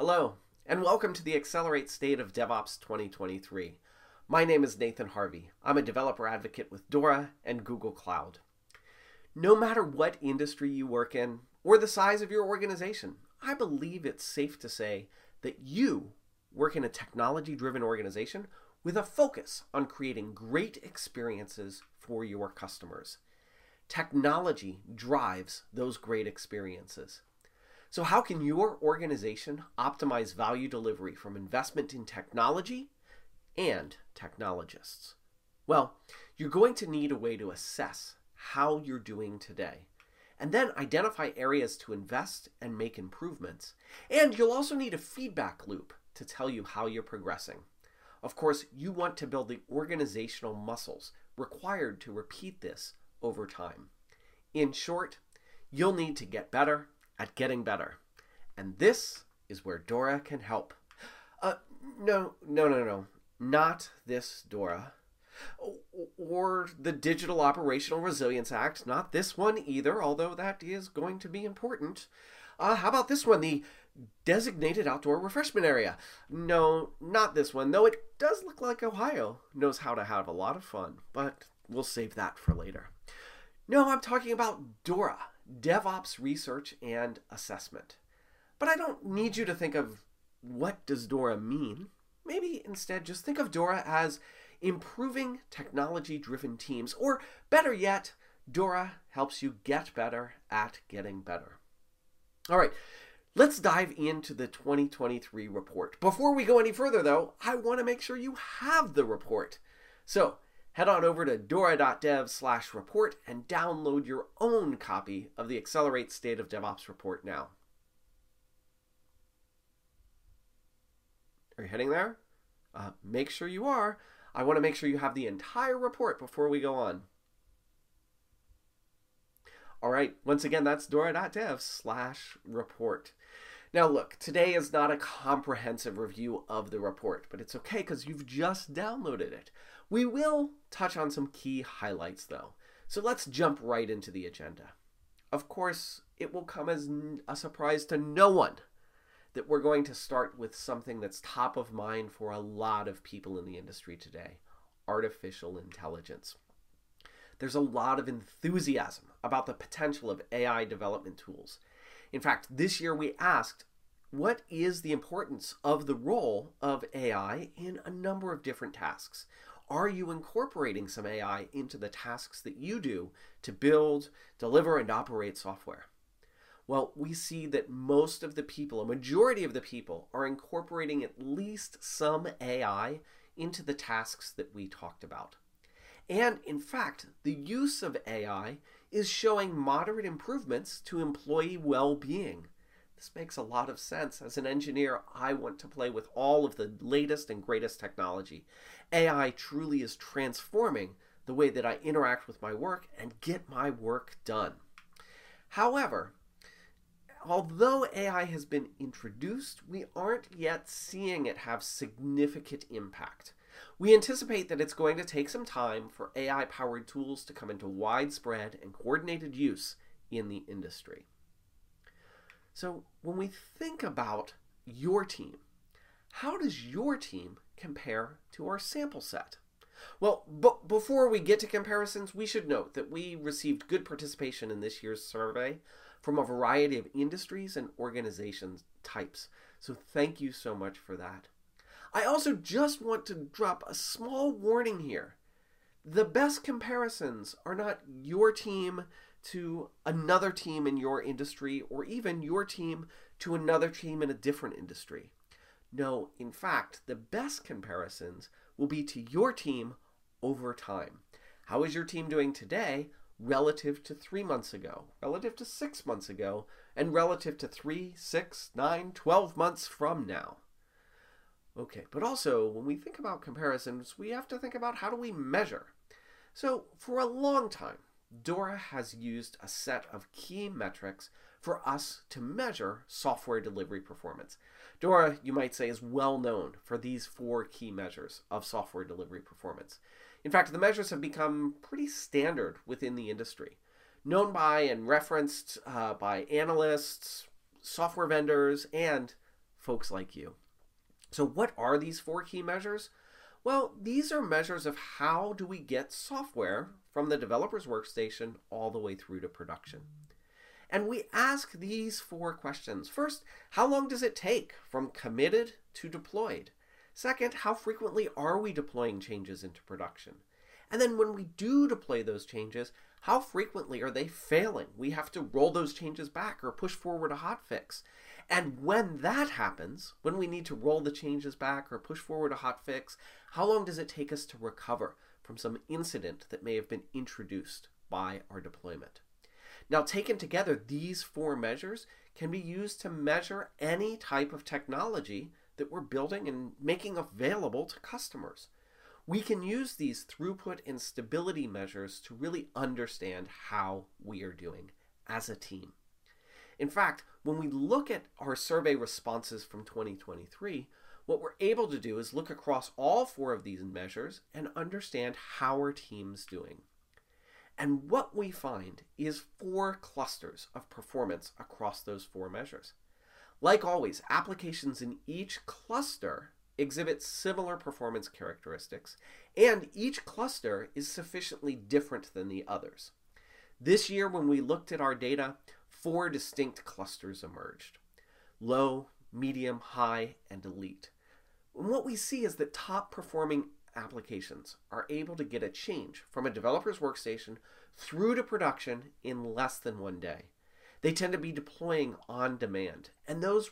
Hello, and welcome to the Accelerate State of DevOps 2023. My name is Nathen Harvey. I'm a developer advocate with Dora and Google Cloud. No matter what industry you work in or the size of your organization, I believe it's safe to say that you work in a technology driven organization with a focus on creating great experiences for your customers. Technology drives those great experiences. So, how can your organization optimize value delivery from investment in technology and technologists? Well, you're going to need a way to assess how you're doing today, and then identify areas to invest and make improvements. And you'll also need a feedback loop to tell you how you're progressing. Of course, you want to build the organizational muscles required to repeat this over time. In short, you'll need to get better at getting better. And this is where Dora can help. Uh, no, no, no, no. Not this Dora. Or the Digital Operational Resilience Act. Not this one either, although that is going to be important. Uh, how about this one? The Designated Outdoor Refreshment Area. No, not this one, though it does look like Ohio knows how to have a lot of fun, but we'll save that for later. No, I'm talking about DORA, DevOps Research and Assessment. But I don't need you to think of what does DORA mean. Maybe instead just think of DORA as improving technology driven teams, or better yet, DORA helps you get better at getting better. All right, let's dive into the 2023 report. Before we go any further, though, I want to make sure you have the report. So head on over to dora.dev slash report and download your own copy of the Accelerate State of DevOps report now. Are you heading there? Uh, make sure you are. I want to make sure you have the entire report before we go on. All right, once again, that's dora.dev slash report. Now, look, today is not a comprehensive review of the report, but it's okay because you've just downloaded it. We will touch on some key highlights, though. So let's jump right into the agenda. Of course, it will come as a surprise to no one that we're going to start with something that's top of mind for a lot of people in the industry today artificial intelligence. There's a lot of enthusiasm about the potential of AI development tools. In fact, this year we asked what is the importance of the role of AI in a number of different tasks? Are you incorporating some AI into the tasks that you do to build, deliver, and operate software? Well, we see that most of the people, a majority of the people, are incorporating at least some AI into the tasks that we talked about. And in fact, the use of AI is showing moderate improvements to employee well being. This makes a lot of sense. As an engineer, I want to play with all of the latest and greatest technology. AI truly is transforming the way that I interact with my work and get my work done. However, although AI has been introduced, we aren't yet seeing it have significant impact. We anticipate that it's going to take some time for AI powered tools to come into widespread and coordinated use in the industry. So, when we think about your team, how does your team compare to our sample set? Well, but before we get to comparisons, we should note that we received good participation in this year's survey from a variety of industries and organization types. So thank you so much for that. I also just want to drop a small warning here. The best comparisons are not your team to another team in your industry or even your team to another team in a different industry. No, in fact, the best comparisons will be to your team over time. How is your team doing today relative to three months ago, relative to six months ago, and relative to three, six, nine, twelve months from now. Okay, but also when we think about comparisons, we have to think about how do we measure. So, for a long time, Dora has used a set of key metrics for us to measure software delivery performance. Dora, you might say, is well known for these four key measures of software delivery performance. In fact, the measures have become pretty standard within the industry, known by and referenced uh, by analysts, software vendors, and folks like you. So, what are these four key measures? Well, these are measures of how do we get software from the developer's workstation all the way through to production. And we ask these four questions. First, how long does it take from committed to deployed? Second, how frequently are we deploying changes into production? And then when we do deploy those changes, how frequently are they failing? We have to roll those changes back or push forward a hotfix. And when that happens, when we need to roll the changes back or push forward a hotfix, how long does it take us to recover from some incident that may have been introduced by our deployment? Now, taken together, these four measures can be used to measure any type of technology that we're building and making available to customers. We can use these throughput and stability measures to really understand how we are doing as a team. In fact, when we look at our survey responses from 2023, what we're able to do is look across all four of these measures and understand how our team's doing. And what we find is four clusters of performance across those four measures. Like always, applications in each cluster exhibit similar performance characteristics, and each cluster is sufficiently different than the others. This year, when we looked at our data, four distinct clusters emerged low, medium, high, and elite. And what we see is that top performing applications are able to get a change from a developer's workstation through to production in less than one day. They tend to be deploying on demand, and those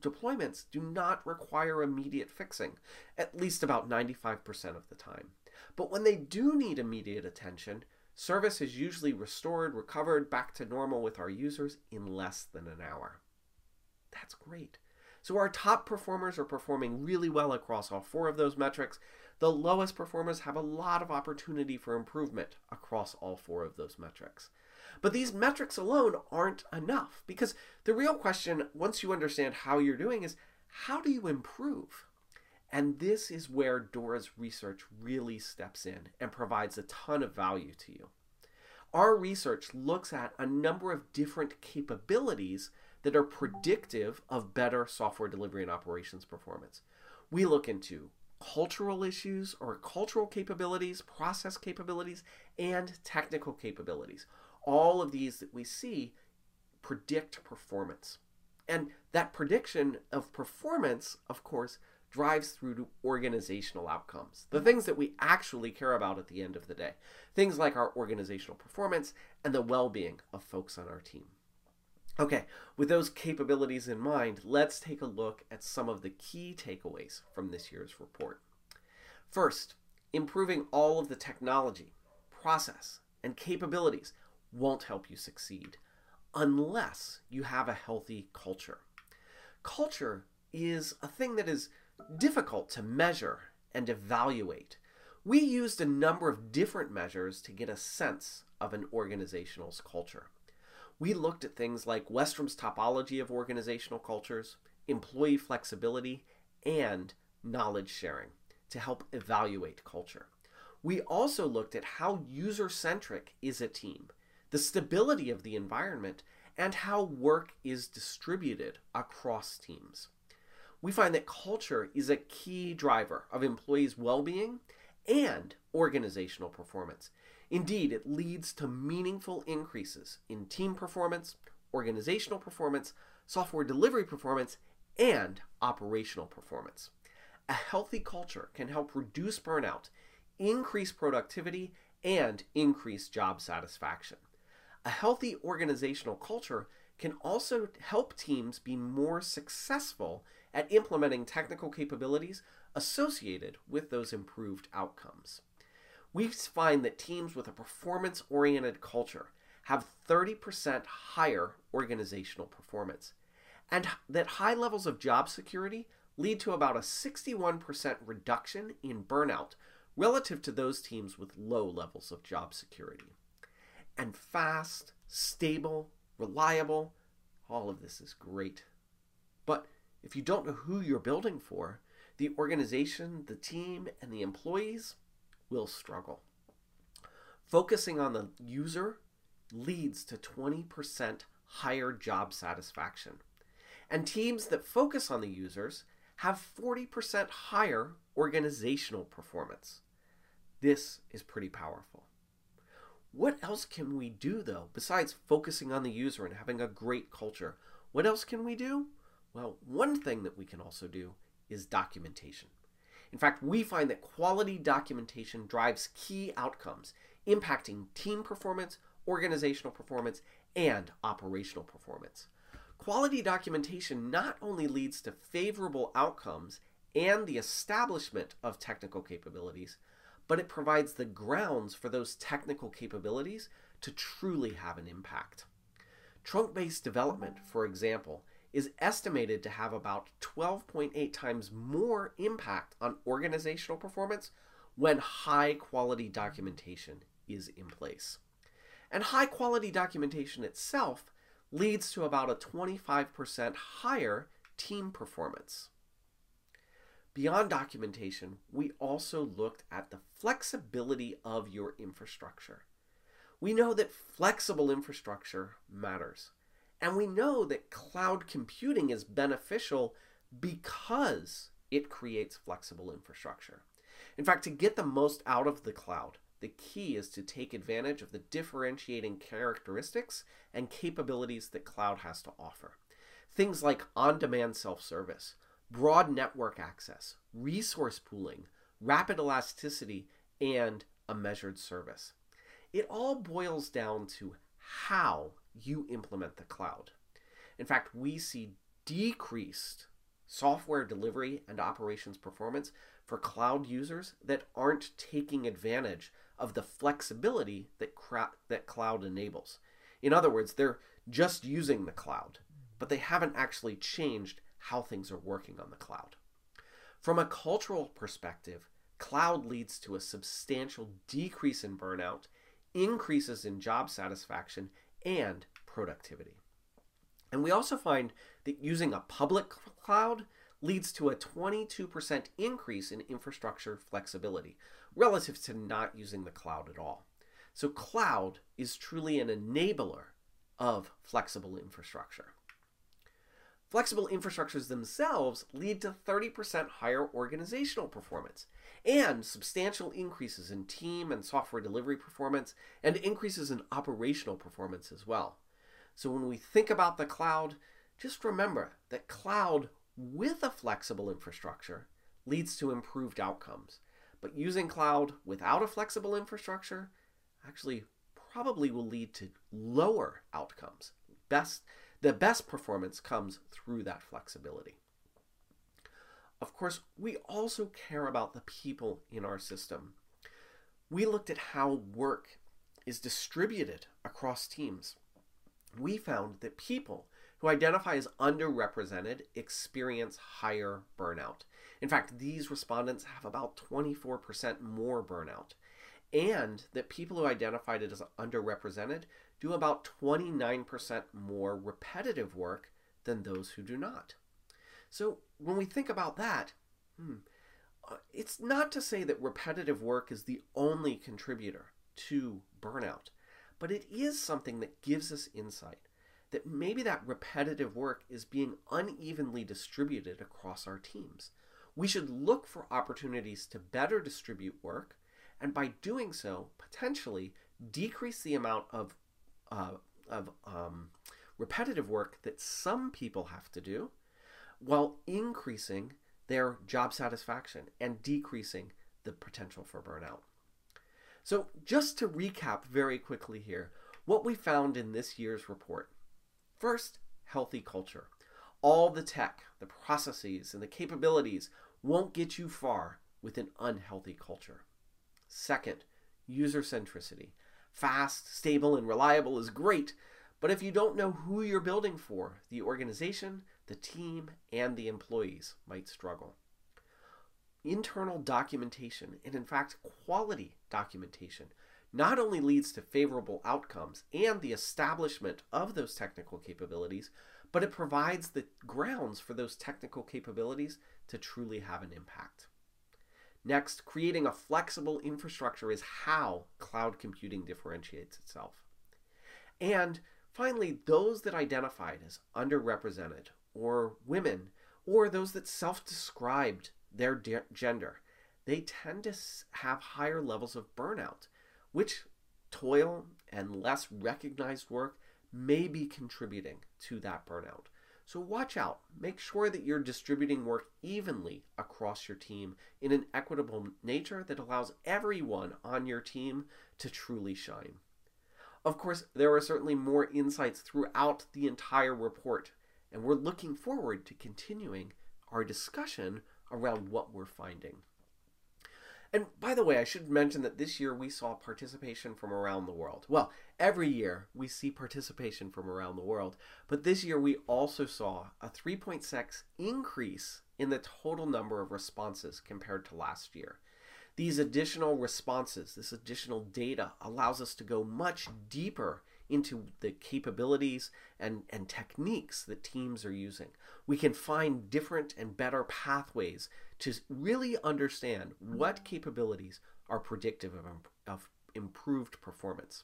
deployments do not require immediate fixing, at least about 95% of the time. But when they do need immediate attention, service is usually restored, recovered back to normal with our users in less than an hour. That's great. So our top performers are performing really well across all four of those metrics. The lowest performers have a lot of opportunity for improvement across all four of those metrics. But these metrics alone aren't enough because the real question, once you understand how you're doing, is how do you improve? And this is where Dora's research really steps in and provides a ton of value to you. Our research looks at a number of different capabilities that are predictive of better software delivery and operations performance. We look into cultural issues or cultural capabilities, process capabilities, and technical capabilities all of these that we see predict performance. And that prediction of performance, of course, drives through to organizational outcomes, the things that we actually care about at the end of the day. Things like our organizational performance and the well being of folks on our team. Okay, with those capabilities in mind, let's take a look at some of the key takeaways from this year's report. First, improving all of the technology, process, and capabilities won't help you succeed unless you have a healthy culture. Culture is a thing that is difficult to measure and evaluate. We used a number of different measures to get a sense of an organizational's culture. We looked at things like Westrum's topology of organizational cultures, employee flexibility, and knowledge sharing to help evaluate culture. We also looked at how user centric is a team the stability of the environment, and how work is distributed across teams. We find that culture is a key driver of employees' well being and organizational performance. Indeed, it leads to meaningful increases in team performance, organizational performance, software delivery performance, and operational performance. A healthy culture can help reduce burnout, increase productivity, and increase job satisfaction. A healthy organizational culture can also help teams be more successful at implementing technical capabilities associated with those improved outcomes. We find that teams with a performance oriented culture have 30% higher organizational performance, and that high levels of job security lead to about a 61% reduction in burnout relative to those teams with low levels of job security and fast, stable, reliable. All of this is great. But if you don't know who you're building for, the organization, the team, and the employees will struggle. Focusing on the user leads to 20% higher job satisfaction. And teams that focus on the users have 40% higher organizational performance. This is pretty powerful. What else can we do, though, besides focusing on the user and having a great culture? What else can we do? Well, one thing that we can also do is documentation. In fact, we find that quality documentation drives key outcomes, impacting team performance, organizational performance, and operational performance. Quality documentation not only leads to favorable outcomes and the establishment of technical capabilities, but it provides the grounds for those technical capabilities to truly have an impact. Trunk based development, for example, is estimated to have about 12.8 times more impact on organizational performance when high quality documentation is in place. And high quality documentation itself leads to about a 25% higher team performance. Beyond documentation, we also looked at the flexibility of your infrastructure. We know that flexible infrastructure matters. And we know that cloud computing is beneficial because it creates flexible infrastructure. In fact, to get the most out of the cloud, the key is to take advantage of the differentiating characteristics and capabilities that cloud has to offer. Things like on demand self service, broad network access, resource pooling, rapid elasticity, and a measured service. It all boils down to how you implement the cloud. In fact, we see decreased software delivery and operations performance for cloud users that aren't taking advantage of the flexibility that, cra- that cloud enables. In other words, they're just using the cloud, but they haven't actually changed how things are working on the cloud. From a cultural perspective, cloud leads to a substantial decrease in burnout, increases in job satisfaction, and productivity. And we also find that using a public cloud leads to a 22% increase in infrastructure flexibility relative to not using the cloud at all. So, cloud is truly an enabler of flexible infrastructure. Flexible infrastructures themselves lead to 30% higher organizational performance and substantial increases in team and software delivery performance and increases in operational performance as well. So when we think about the cloud, just remember that cloud with a flexible infrastructure leads to improved outcomes. But using cloud without a flexible infrastructure actually probably will lead to lower outcomes. Best the best performance comes through that flexibility. Of course, we also care about the people in our system. We looked at how work is distributed across teams. We found that people who identify as underrepresented experience higher burnout. In fact, these respondents have about 24% more burnout. And that people who identified as underrepresented do about 29% more repetitive work than those who do not. So when we think about that, hmm, uh, it's not to say that repetitive work is the only contributor to burnout, but it is something that gives us insight that maybe that repetitive work is being unevenly distributed across our teams. We should look for opportunities to better distribute work, and by doing so, potentially decrease the amount of, uh, of um, repetitive work that some people have to do while increasing their job satisfaction and decreasing the potential for burnout. So, just to recap very quickly here, what we found in this year's report first, healthy culture. All the tech, the processes, and the capabilities won't get you far with an unhealthy culture. Second, user centricity. Fast, stable, and reliable is great, but if you don't know who you're building for, the organization, the team and the employees might struggle. Internal documentation, and in fact, quality documentation, not only leads to favorable outcomes and the establishment of those technical capabilities, but it provides the grounds for those technical capabilities to truly have an impact. Next, creating a flexible infrastructure is how cloud computing differentiates itself. And finally, those that identified as underrepresented or women or those that self described their de- gender, they tend to have higher levels of burnout, which toil and less recognized work may be contributing to that burnout. So watch out. Make sure that you're distributing work evenly across your team in an equitable nature that allows everyone on your team to truly shine. Of course, there are certainly more insights throughout the entire report, and we're looking forward to continuing our discussion around what we're finding. And by the way, I should mention that this year we saw participation from around the world. Well, every year we see participation from around the world, but this year we also saw a 3.6 increase in the total number of responses compared to last year. These additional responses, this additional data, allows us to go much deeper into the capabilities and, and techniques that teams are using. We can find different and better pathways to really understand mm-hmm. what capabilities are predictive of, of improved performance.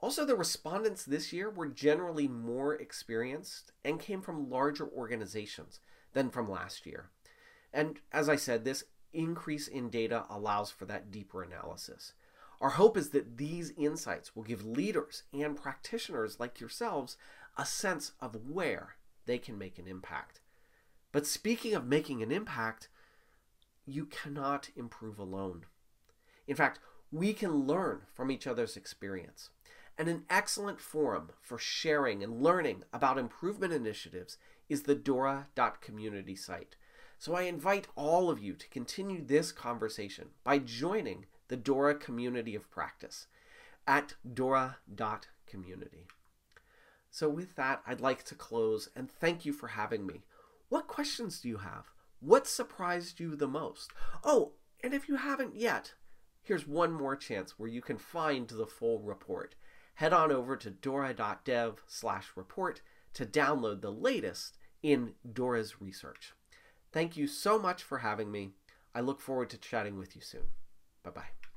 Also, the respondents this year were generally more experienced and came from larger organizations than from last year. And as I said, this increase in data allows for that deeper analysis. Our hope is that these insights will give leaders and practitioners like yourselves a sense of where they can make an impact. But speaking of making an impact, you cannot improve alone. In fact, we can learn from each other's experience. And an excellent forum for sharing and learning about improvement initiatives is the Dora.community site. So I invite all of you to continue this conversation by joining the Dora community of practice at dora.community. So, with that, I'd like to close and thank you for having me. What questions do you have? What surprised you the most? Oh, and if you haven't yet, here's one more chance where you can find the full report. Head on over to dora.dev slash report to download the latest in Dora's research. Thank you so much for having me. I look forward to chatting with you soon. Bye bye.